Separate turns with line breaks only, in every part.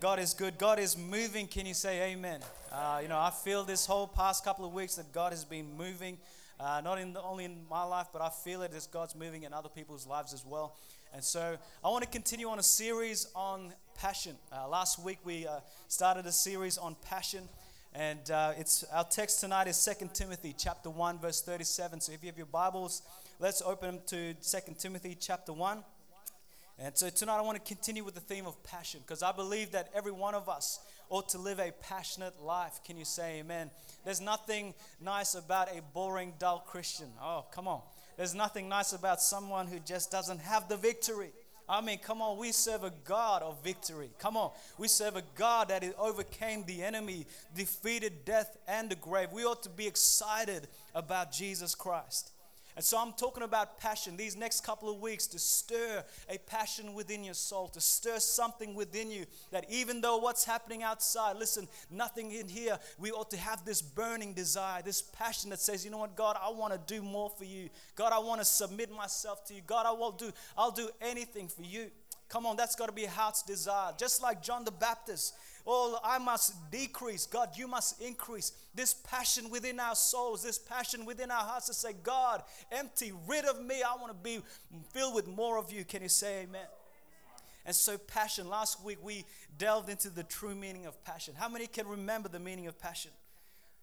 God is good. God is moving. Can you say amen? Uh, you know, I feel this whole past couple of weeks that God has been moving, uh, not in the, only in my life, but I feel it as God's moving in other people's lives as well. And so I want to continue on a series on passion. Uh, last week we uh, started a series on passion. And uh, it's our text tonight is 2 Timothy chapter 1 verse 37. So if you have your Bibles, let's open them to 2 Timothy chapter 1. And so tonight I want to continue with the theme of passion because I believe that every one of us ought to live a passionate life. Can you say amen? There's nothing nice about a boring, dull Christian. Oh, come on. There's nothing nice about someone who just doesn't have the victory. I mean, come on, we serve a God of victory. Come on, we serve a God that overcame the enemy, defeated death and the grave. We ought to be excited about Jesus Christ. And so I'm talking about passion these next couple of weeks to stir a passion within your soul, to stir something within you that even though what's happening outside, listen, nothing in here, we ought to have this burning desire, this passion that says, you know what, God, I want to do more for you. God, I want to submit myself to you. God, I will do, I'll do anything for you. Come on, that's got to be a heart's desire. Just like John the Baptist, Oh, I must decrease. God, you must increase. This passion within our souls, this passion within our hearts to say, God, empty, rid of me. I want to be filled with more of you. Can you say amen? And so, passion. Last week we delved into the true meaning of passion. How many can remember the meaning of passion?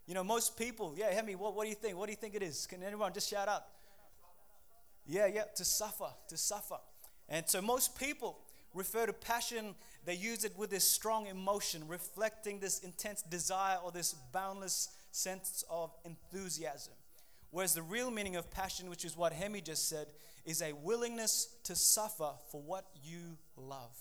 You know, most people, yeah, Hemi, what, what do you think? What do you think it is? Can anyone just shout out? Yeah, yeah, to suffer, to suffer. And so, most people refer to passion, they use it with this strong emotion, reflecting this intense desire or this boundless sense of enthusiasm. Whereas the real meaning of passion, which is what Hemi just said, is a willingness to suffer for what you love.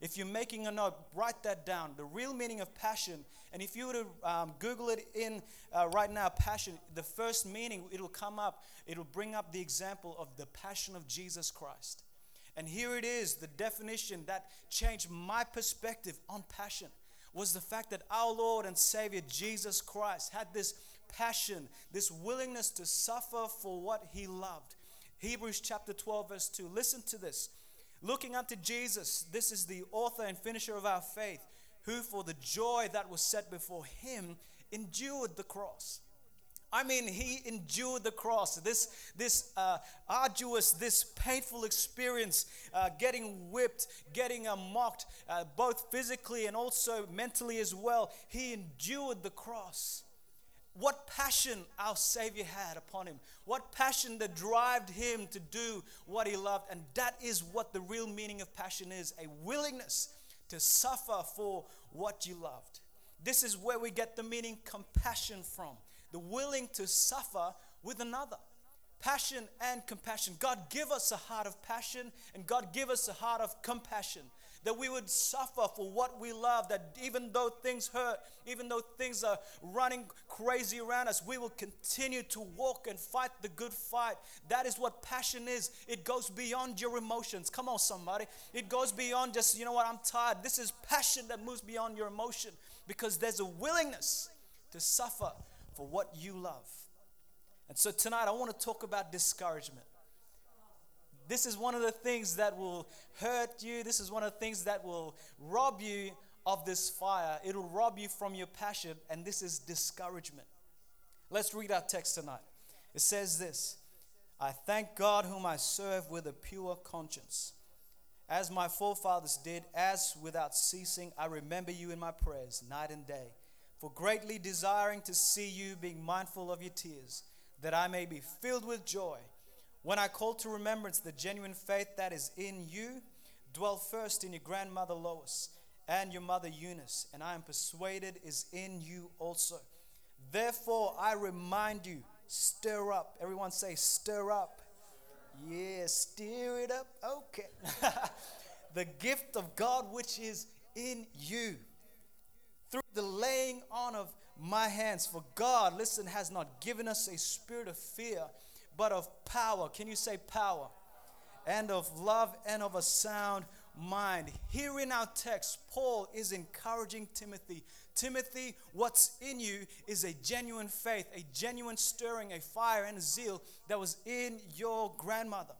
If you're making a note, write that down. The real meaning of passion, and if you were to um, Google it in uh, right now, passion, the first meaning, it'll come up, it'll bring up the example of the passion of Jesus Christ. And here it is the definition that changed my perspective on passion was the fact that our Lord and Savior Jesus Christ had this passion, this willingness to suffer for what he loved. Hebrews chapter 12, verse 2. Listen to this. Looking unto Jesus, this is the author and finisher of our faith, who for the joy that was set before him endured the cross I mean, he endured the cross, this, this uh, arduous, this painful experience, uh, getting whipped, getting uh, mocked, uh, both physically and also mentally as well. He endured the cross. What passion our Savior had upon him. What passion that drove him to do what he loved. And that is what the real meaning of passion is a willingness to suffer for what you loved. This is where we get the meaning compassion from the willing to suffer with another. Passion and compassion. God give us a heart of passion and God give us a heart of compassion. That we would suffer for what we love, that even though things hurt, even though things are running crazy around us, we will continue to walk and fight the good fight. That is what passion is. It goes beyond your emotions. Come on, somebody. It goes beyond just, you know what, I'm tired. This is passion that moves beyond your emotion because there's a willingness to suffer for what you love. And so tonight I want to talk about discouragement. This is one of the things that will hurt you. This is one of the things that will rob you of this fire. It'll rob you from your passion, and this is discouragement. Let's read our text tonight. It says this I thank God whom I serve with a pure conscience. As my forefathers did, as without ceasing, I remember you in my prayers night and day for greatly desiring to see you, being mindful of your tears, that I may be filled with joy. When I call to remembrance the genuine faith that is in you, dwell first in your grandmother Lois and your mother Eunice, and I am persuaded is in you also. Therefore, I remind you, stir up. Everyone say, stir up. Yeah, stir it up. Okay. the gift of God which is in you through the laying on of my hands. For God, listen, has not given us a spirit of fear, but of power. Can you say power? And of love and of a sound mind. Here in our text, Paul is encouraging Timothy. Timothy, what's in you is a genuine faith, a genuine stirring, a fire, and a zeal that was in your grandmother.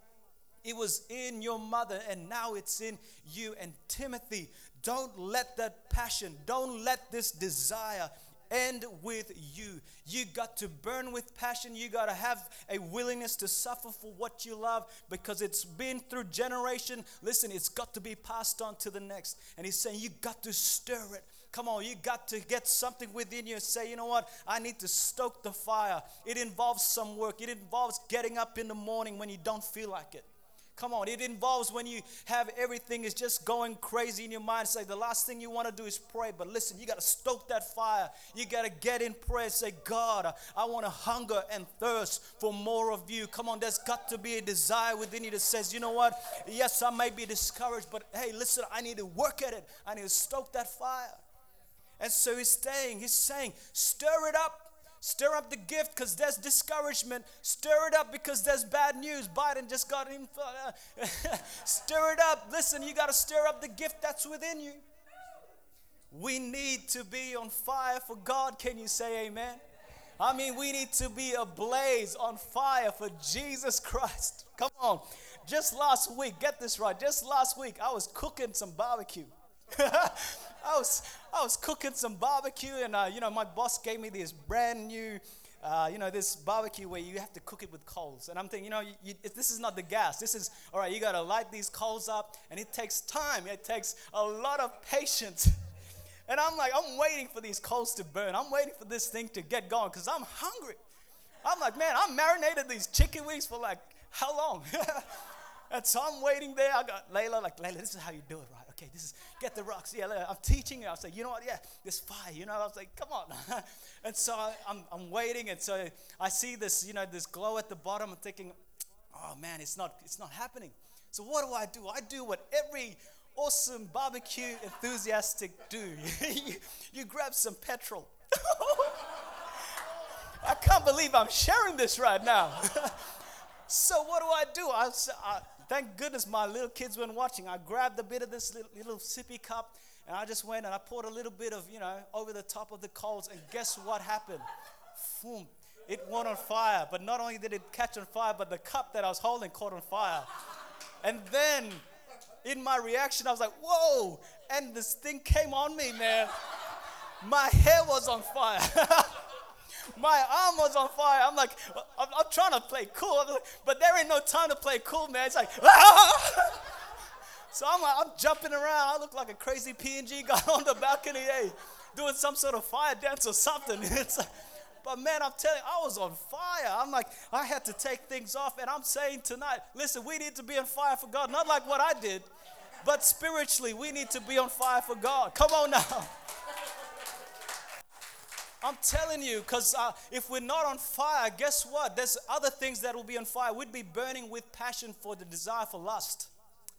It was in your mother, and now it's in you. And Timothy, Don't let that passion, don't let this desire end with you. You got to burn with passion. You got to have a willingness to suffer for what you love because it's been through generation. Listen, it's got to be passed on to the next. And he's saying you got to stir it. Come on, you got to get something within you and say, you know what? I need to stoke the fire. It involves some work. It involves getting up in the morning when you don't feel like it. Come on, it involves when you have everything is just going crazy in your mind. Say the last thing you want to do is pray. But listen, you got to stoke that fire. You got to get in prayer. Say, God, I want to hunger and thirst for more of you. Come on, there's got to be a desire within you that says, you know what? Yes, I may be discouraged, but hey, listen, I need to work at it. I need to stoke that fire. And so he's saying, he's saying, stir it up Stir up the gift because there's discouragement. Stir it up because there's bad news. Biden just got him. Uh, stir it up. Listen, you got to stir up the gift that's within you. We need to be on fire for God. Can you say amen? I mean, we need to be ablaze on fire for Jesus Christ. Come on. Just last week, get this right. Just last week, I was cooking some barbecue. I was I was cooking some barbecue, and uh, you know my boss gave me this brand new. Uh, you know, this barbecue where you have to cook it with coals. And I'm thinking, you know, you, you, this is not the gas. This is, all right, you got to light these coals up, and it takes time. It takes a lot of patience. And I'm like, I'm waiting for these coals to burn. I'm waiting for this thing to get going because I'm hungry. I'm like, man, I marinated these chicken wings for like how long? and so I'm waiting there. I got Layla, like, Layla, this is how you do it, right? Okay, this is get the rocks. Yeah, I'm teaching you. I was like, you know what? Yeah, this fire. You know, I was like, come on. and so I'm, I'm waiting, and so I see this, you know, this glow at the bottom. I'm thinking, oh man, it's not, it's not happening. So what do I do? I do what every awesome barbecue enthusiastic do. you, you grab some petrol. I can't believe I'm sharing this right now. so what do I do? I, I thank goodness my little kids weren't watching. I grabbed a bit of this little, little sippy cup and I just went and I poured a little bit of, you know, over the top of the coals. And guess what happened? Boom. It went on fire. But not only did it catch on fire, but the cup that I was holding caught on fire. And then in my reaction, I was like, whoa. And this thing came on me, man. My hair was on fire. my arm was on fire. I'm like, I'm, I'm trying to play cool, but there ain't no time to play cool, man. It's like, ah! so I'm like, I'm jumping around. I look like a crazy PNG guy on the balcony, hey, doing some sort of fire dance or something. It's like, but man, I'm telling you, I was on fire. I'm like, I had to take things off. And I'm saying tonight, listen, we need to be on fire for God. Not like what I did, but spiritually, we need to be on fire for God. Come on now. I'm telling you, because uh, if we're not on fire, guess what? There's other things that will be on fire. We'd be burning with passion for the desire for lust.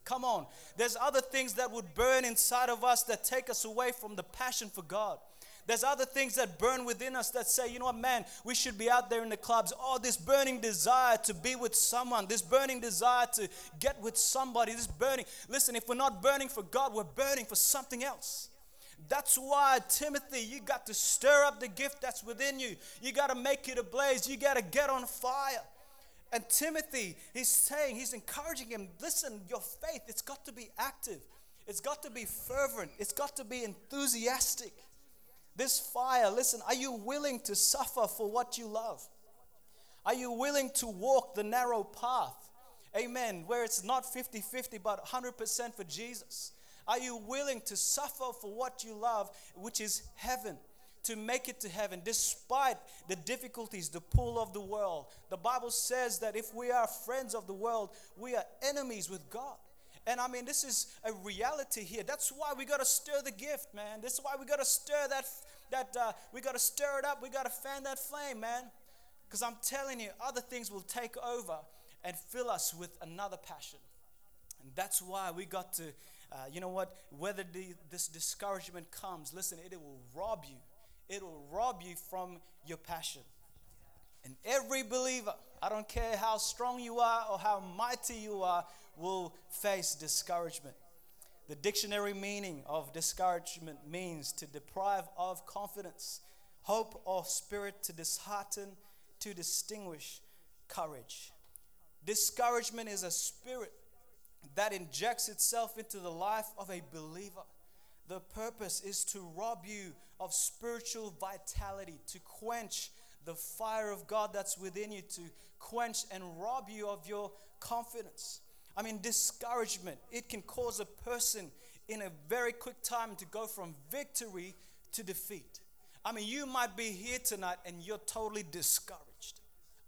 Come on. There's other things that would burn inside of us that take us away from the passion for God. There's other things that burn within us that say, you know what, man, we should be out there in the clubs. Oh, this burning desire to be with someone, this burning desire to get with somebody, this burning. Listen, if we're not burning for God, we're burning for something else. That's why, Timothy, you got to stir up the gift that's within you. You got to make it ablaze. You got to get on fire. And Timothy, he's saying, he's encouraging him listen, your faith, it's got to be active, it's got to be fervent, it's got to be enthusiastic. This fire, listen, are you willing to suffer for what you love? Are you willing to walk the narrow path? Amen. Where it's not 50 50, but 100% for Jesus. Are you willing to suffer for what you love, which is heaven? To make it to heaven, despite the difficulties, the pull of the world. The Bible says that if we are friends of the world, we are enemies with God. And I mean, this is a reality here. That's why we got to stir the gift, man. This is why we got to stir that, that uh, we got to stir it up. We got to fan that flame, man. Because I'm telling you, other things will take over and fill us with another passion. And that's why we got to uh, you know what? Whether the, this discouragement comes, listen, it will rob you. It will rob you from your passion. And every believer, I don't care how strong you are or how mighty you are, will face discouragement. The dictionary meaning of discouragement means to deprive of confidence, hope, or spirit, to dishearten, to distinguish courage. Discouragement is a spirit that injects itself into the life of a believer. The purpose is to rob you of spiritual vitality, to quench the fire of God that's within you, to quench and rob you of your confidence. I mean, discouragement, it can cause a person in a very quick time to go from victory to defeat. I mean, you might be here tonight and you're totally discouraged.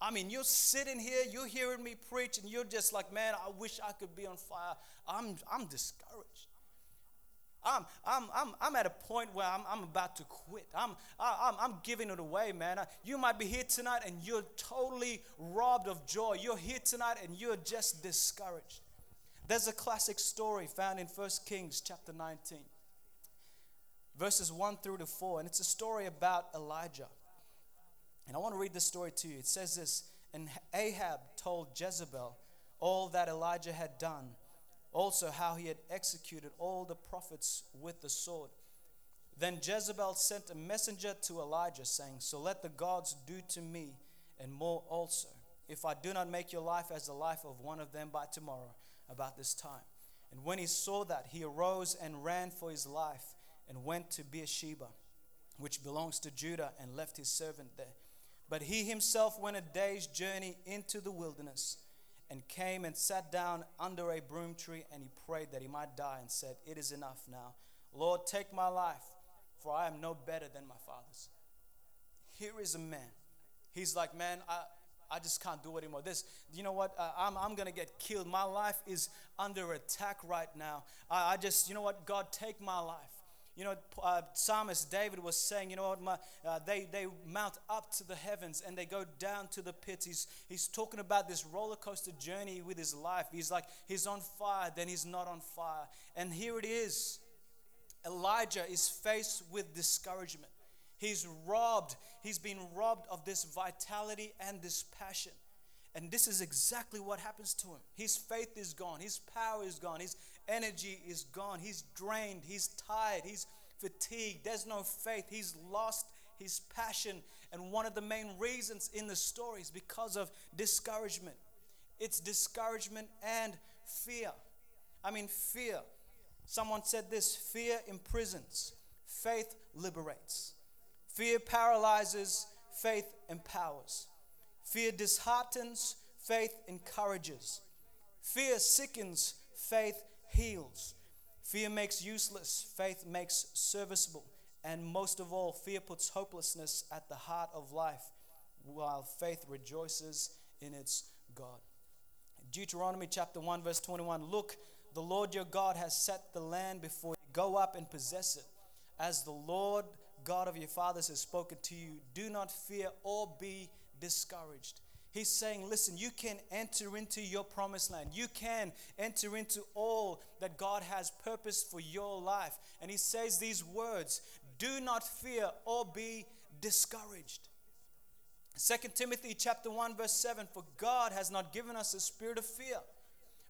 I mean, you're sitting here, you're hearing me preach, and you're just like, man, I wish I could be on fire. I'm, I'm discouraged. I'm, I'm, I'm, I'm at a point where I'm, I'm about to quit. I'm, I'm, I'm giving it away, man. You might be here tonight and you're totally robbed of joy. You're here tonight and you're just discouraged. There's a classic story found in 1 Kings chapter 19, verses 1 through to 4, and it's a story about Elijah. And I want to read this story to you. It says this And Ahab told Jezebel all that Elijah had done also how he had executed all the prophets with the sword. Then Jezebel sent a messenger to Elijah, saying, So let the gods do to me and more also, if I do not make your life as the life of one of them by tomorrow, about this time. And when he saw that, he arose and ran for his life and went to Beersheba, which belongs to Judah, and left his servant there. But he himself went a day's journey into the wilderness and came and sat down under a broom tree and he prayed that he might die and said, It is enough now. Lord, take my life, for I am no better than my father's. Here is a man. He's like, Man, I, I just can't do it anymore. This, you know what? Uh, I'm, I'm going to get killed. My life is under attack right now. I, I just, you know what? God, take my life. You know, uh, Psalmist David was saying, you know what, my, uh, they, they mount up to the heavens and they go down to the pits. He's, he's talking about this roller coaster journey with his life. He's like, he's on fire, then he's not on fire. And here it is Elijah is faced with discouragement. He's robbed, he's been robbed of this vitality and this passion. And this is exactly what happens to him. His faith is gone, his power is gone, his energy is gone. He's drained, he's tired, he's fatigued. There's no faith. He's lost his passion. And one of the main reasons in the story is because of discouragement. It's discouragement and fear. I mean, fear. Someone said this fear imprisons, faith liberates. Fear paralyzes, faith empowers. Fear disheartens, faith encourages. Fear sickens, faith heals. Fear makes useless, faith makes serviceable. And most of all, fear puts hopelessness at the heart of life, while faith rejoices in its God. Deuteronomy chapter 1, verse 21 Look, the Lord your God has set the land before you. Go up and possess it. As the Lord God of your fathers has spoken to you, do not fear or be discouraged. He's saying, listen, you can enter into your promised land. You can enter into all that God has purposed for your life. And he says these words do not fear or be discouraged. 2 Timothy chapter 1 verse 7 for God has not given us a spirit of fear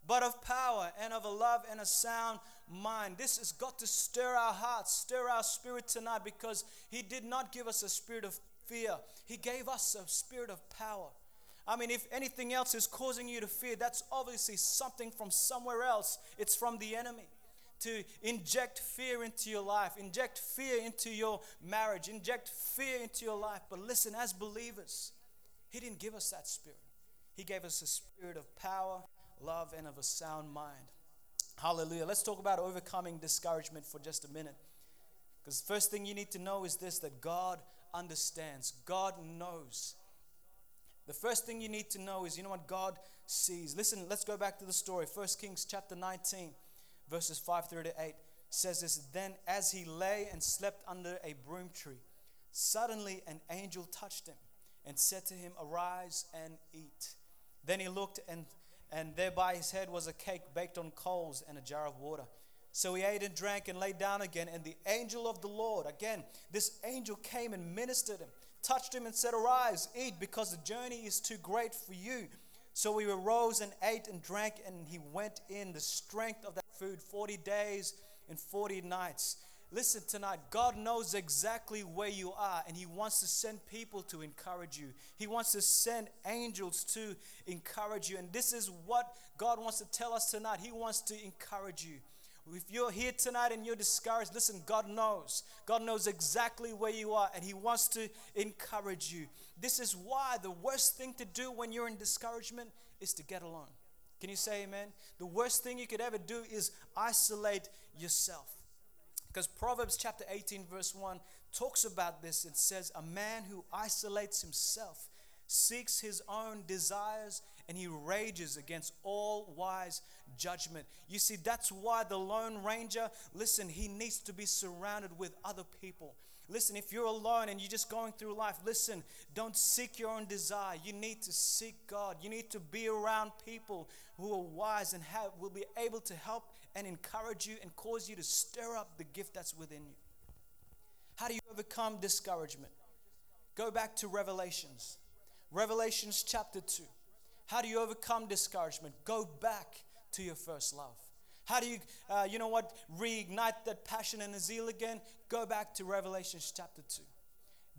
but of power and of a love and a sound mind. This has got to stir our hearts, stir our spirit tonight because he did not give us a spirit of fear. He gave us a spirit of power I mean, if anything else is causing you to fear, that's obviously something from somewhere else. It's from the enemy. To inject fear into your life, inject fear into your marriage, inject fear into your life. But listen, as believers, He didn't give us that spirit. He gave us a spirit of power, love, and of a sound mind. Hallelujah. Let's talk about overcoming discouragement for just a minute. Because first thing you need to know is this that God understands, God knows. The first thing you need to know is you know what God sees. Listen, let's go back to the story. First Kings chapter 19, verses 5 through to 8 says this Then as he lay and slept under a broom tree, suddenly an angel touched him and said to him, Arise and eat. Then he looked, and, and there by his head was a cake baked on coals and a jar of water. So he ate and drank and lay down again. And the angel of the Lord, again, this angel came and ministered him touched him and said, Arise, eat, because the journey is too great for you. So he arose and ate and drank, and he went in the strength of that food 40 days and 40 nights. Listen tonight, God knows exactly where you are, and He wants to send people to encourage you. He wants to send angels to encourage you. And this is what God wants to tell us tonight. He wants to encourage you. If you're here tonight and you're discouraged, listen, God knows. God knows exactly where you are and He wants to encourage you. This is why the worst thing to do when you're in discouragement is to get alone. Can you say amen? The worst thing you could ever do is isolate yourself. Because Proverbs chapter 18, verse 1 talks about this. It says, A man who isolates himself seeks his own desires and he rages against all wise judgment. You see, that's why the Lone Ranger, listen, he needs to be surrounded with other people. Listen, if you're alone and you're just going through life, listen, don't seek your own desire. You need to seek God. You need to be around people who are wise and have, will be able to help and encourage you and cause you to stir up the gift that's within you. How do you overcome discouragement? Go back to Revelations. Revelations chapter 2. How do you overcome discouragement? Go back to your first love. How do you, uh, you know what, reignite that passion and the zeal again? Go back to Revelation chapter 2.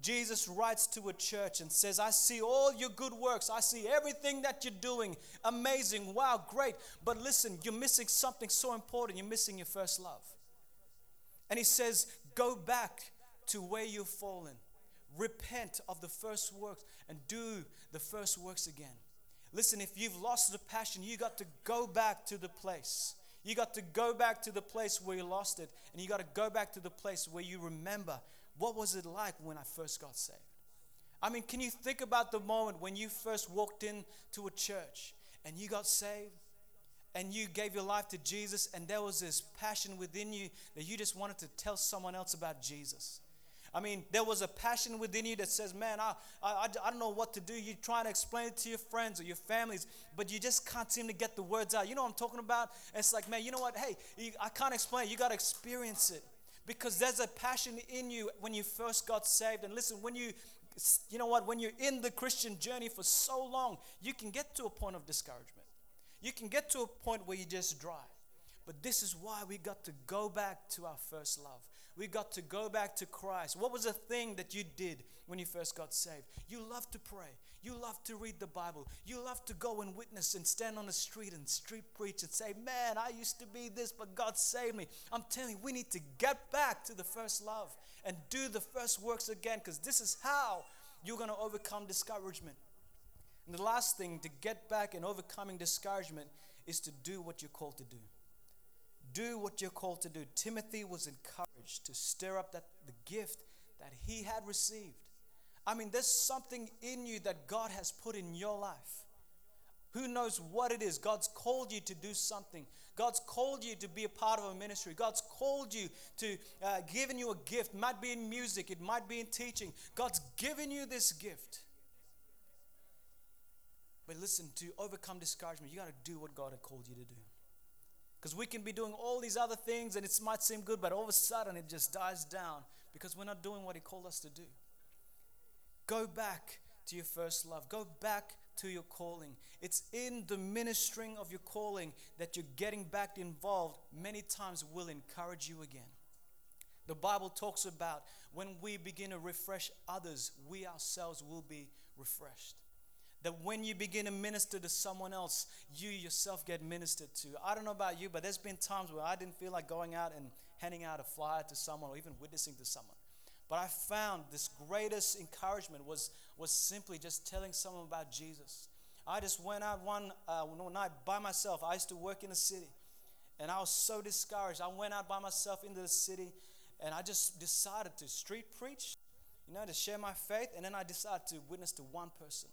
Jesus writes to a church and says, I see all your good works. I see everything that you're doing. Amazing. Wow, great. But listen, you're missing something so important. You're missing your first love. And he says, Go back to where you've fallen. Repent of the first works and do the first works again. Listen, if you've lost the passion, you got to go back to the place. You got to go back to the place where you lost it, and you got to go back to the place where you remember what was it like when I first got saved. I mean, can you think about the moment when you first walked into a church and you got saved and you gave your life to Jesus, and there was this passion within you that you just wanted to tell someone else about Jesus? I mean, there was a passion within you that says, Man, I, I, I don't know what to do. You're trying to explain it to your friends or your families, but you just can't seem to get the words out. You know what I'm talking about? it's like, man, you know what? Hey, I can't explain it. You got to experience it because there's a passion in you when you first got saved. And listen, when you, you know what? When you're in the Christian journey for so long, you can get to a point of discouragement. You can get to a point where you just dry. But this is why we got to go back to our first love we got to go back to Christ. What was the thing that you did when you first got saved? You love to pray. You love to read the Bible. You love to go and witness and stand on the street and street preach and say, Man, I used to be this, but God saved me. I'm telling you, we need to get back to the first love and do the first works again because this is how you're going to overcome discouragement. And the last thing to get back and overcoming discouragement is to do what you're called to do. Do what you're called to do. Timothy was encouraged to stir up that the gift that he had received. I mean, there's something in you that God has put in your life. Who knows what it is? God's called you to do something. God's called you to be a part of a ministry. God's called you to uh, given you a gift. Might be in music, it might be in teaching. God's given you this gift. But listen, to overcome discouragement, you got to do what God had called you to do. Because we can be doing all these other things and it might seem good, but all of a sudden it just dies down because we're not doing what He called us to do. Go back to your first love. Go back to your calling. It's in the ministering of your calling that you're getting back involved. Many times will encourage you again. The Bible talks about when we begin to refresh others, we ourselves will be refreshed. That when you begin to minister to someone else, you yourself get ministered to. I don't know about you, but there's been times where I didn't feel like going out and handing out a flyer to someone or even witnessing to someone. But I found this greatest encouragement was, was simply just telling someone about Jesus. I just went out one, uh, one night by myself. I used to work in the city, and I was so discouraged. I went out by myself into the city, and I just decided to street preach, you know, to share my faith, and then I decided to witness to one person.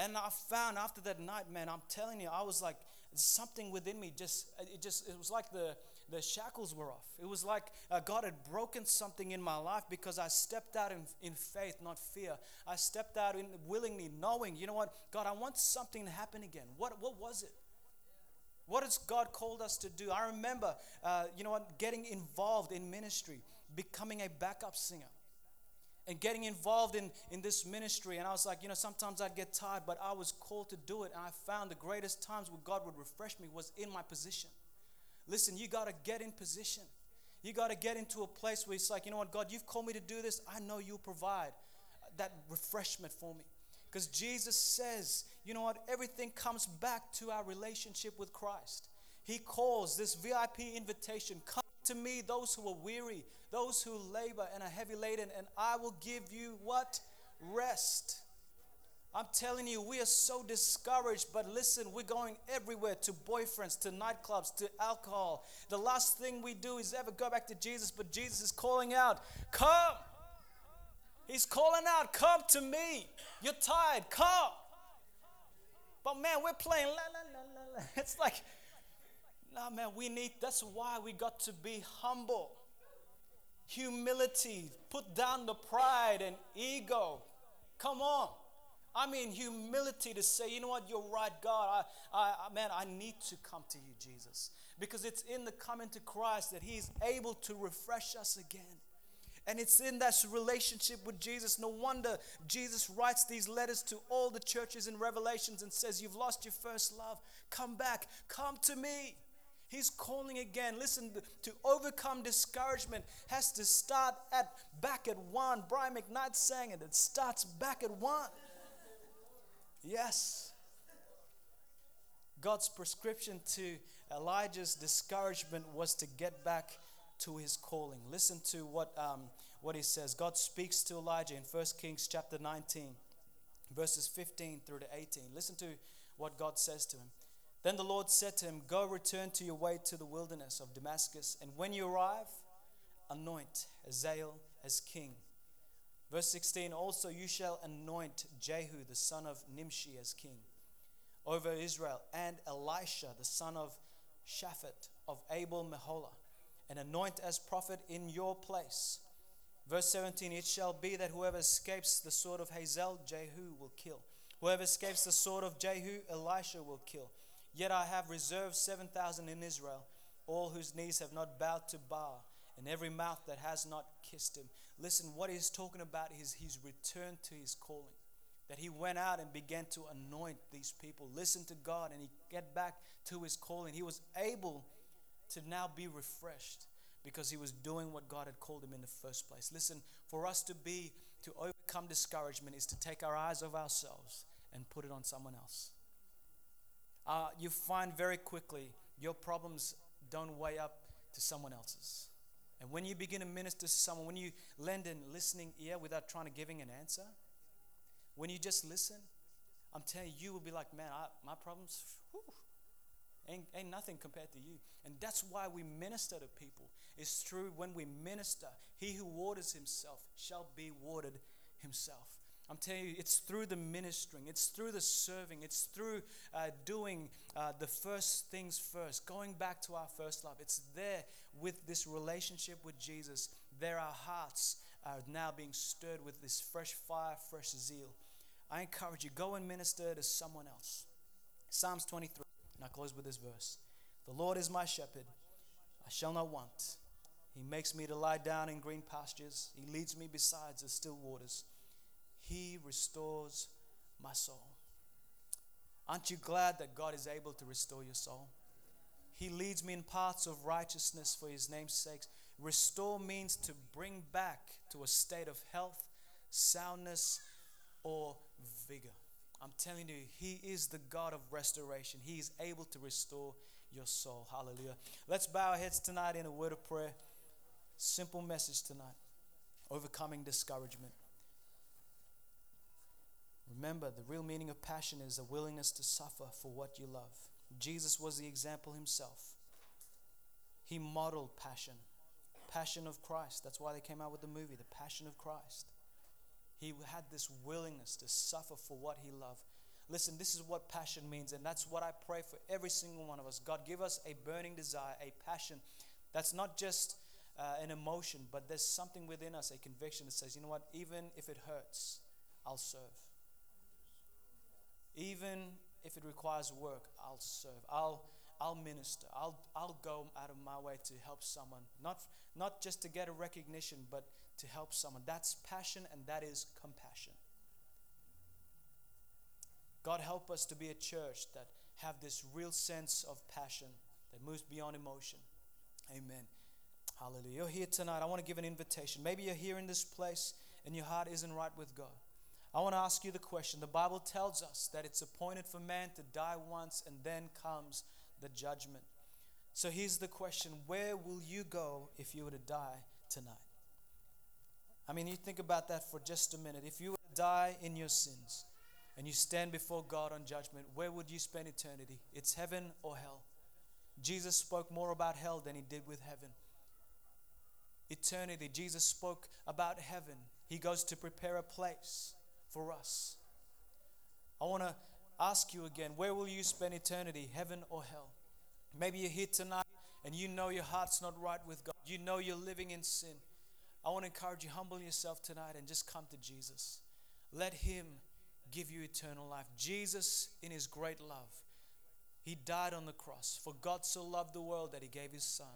And I found after that night, man, I'm telling you, I was like, something within me just, it just, it was like the, the shackles were off. It was like uh, God had broken something in my life because I stepped out in, in faith, not fear. I stepped out in willingly, knowing, you know what, God, I want something to happen again. What, what was it? What has God called us to do? I remember, uh, you know what, getting involved in ministry, becoming a backup singer and getting involved in, in this ministry. And I was like, you know, sometimes I'd get tired, but I was called to do it. And I found the greatest times where God would refresh me was in my position. Listen, you got to get in position. You got to get into a place where it's like, you know what, God, you've called me to do this. I know you'll provide that refreshment for me. Because Jesus says, you know what, everything comes back to our relationship with Christ. He calls this VIP invitation come to me, those who are weary, those who labor and are heavy laden, and I will give you what? Rest. I'm telling you, we are so discouraged, but listen, we're going everywhere to boyfriends, to nightclubs, to alcohol. The last thing we do is ever go back to Jesus, but Jesus is calling out, Come! He's calling out, Come to me. You're tired, come. But man, we're playing la la la la la. It's like, nah, man, we need, that's why we got to be humble. Humility, put down the pride and ego. Come on. I mean, humility to say, you know what, you're right, God. I, I, man, I need to come to you, Jesus. Because it's in the coming to Christ that He's able to refresh us again. And it's in that relationship with Jesus. No wonder Jesus writes these letters to all the churches in Revelations and says, You've lost your first love. Come back. Come to me. He's calling again. Listen, to overcome discouragement has to start at back at one. Brian McKnight sang it. It starts back at one. Yes. God's prescription to Elijah's discouragement was to get back to his calling. Listen to what, um, what he says. God speaks to Elijah in 1 Kings chapter 19, verses 15 through to 18. Listen to what God says to him. Then the Lord said to him, Go return to your way to the wilderness of Damascus, and when you arrive, anoint Hazael as king Verse 16 Also you shall anoint Jehu the son of Nimshi as king over Israel, and Elisha the son of Shaphat of Abel Meholah, and anoint as prophet in your place. Verse 17 It shall be that whoever escapes the sword of Hazael, Jehu will kill. Whoever escapes the sword of Jehu, Elisha will kill. Yet I have reserved 7,000 in Israel, all whose knees have not bowed to Baal, and every mouth that has not kissed him. Listen, what he's talking about is he's returned to his calling. That he went out and began to anoint these people, listen to God, and he get back to his calling. He was able to now be refreshed because he was doing what God had called him in the first place. Listen, for us to be, to overcome discouragement is to take our eyes off ourselves and put it on someone else. Uh, you find very quickly your problems don't weigh up to someone else's. And when you begin to minister to someone, when you lend a listening ear without trying to giving an answer, when you just listen, I'm telling you, you will be like, man, I, my problems, whew, ain't, ain't nothing compared to you. And that's why we minister to people. It's true when we minister, he who waters himself shall be watered himself. I'm telling you, it's through the ministering, it's through the serving, it's through uh, doing uh, the first things first, going back to our first love. It's there with this relationship with Jesus. There, our hearts are now being stirred with this fresh fire, fresh zeal. I encourage you, go and minister to someone else. Psalms 23, and I close with this verse The Lord is my shepherd, I shall not want. He makes me to lie down in green pastures, He leads me beside the still waters. He restores my soul. Aren't you glad that God is able to restore your soul? He leads me in paths of righteousness for his name's sake. Restore means to bring back to a state of health, soundness, or vigor. I'm telling you, he is the God of restoration. He is able to restore your soul. Hallelujah. Let's bow our heads tonight in a word of prayer. Simple message tonight overcoming discouragement. Remember, the real meaning of passion is a willingness to suffer for what you love. Jesus was the example himself. He modeled passion, passion of Christ. That's why they came out with the movie, The Passion of Christ. He had this willingness to suffer for what he loved. Listen, this is what passion means, and that's what I pray for every single one of us. God, give us a burning desire, a passion that's not just uh, an emotion, but there's something within us, a conviction that says, you know what, even if it hurts, I'll serve. Even if it requires work, I'll serve. I'll I'll minister. I'll I'll go out of my way to help someone. Not not just to get a recognition, but to help someone. That's passion and that is compassion. God help us to be a church that have this real sense of passion that moves beyond emotion. Amen. Hallelujah. You're here tonight. I want to give an invitation. Maybe you're here in this place and your heart isn't right with God. I want to ask you the question. The Bible tells us that it's appointed for man to die once and then comes the judgment. So here's the question Where will you go if you were to die tonight? I mean, you think about that for just a minute. If you were to die in your sins and you stand before God on judgment, where would you spend eternity? It's heaven or hell. Jesus spoke more about hell than he did with heaven. Eternity, Jesus spoke about heaven. He goes to prepare a place for us. I want to ask you again where will you spend eternity, heaven or hell? Maybe you're here tonight and you know your heart's not right with God. You know you're living in sin. I want to encourage you, humble yourself tonight and just come to Jesus. Let Him give you eternal life. Jesus, in His great love, He died on the cross. For God so loved the world that He gave His Son.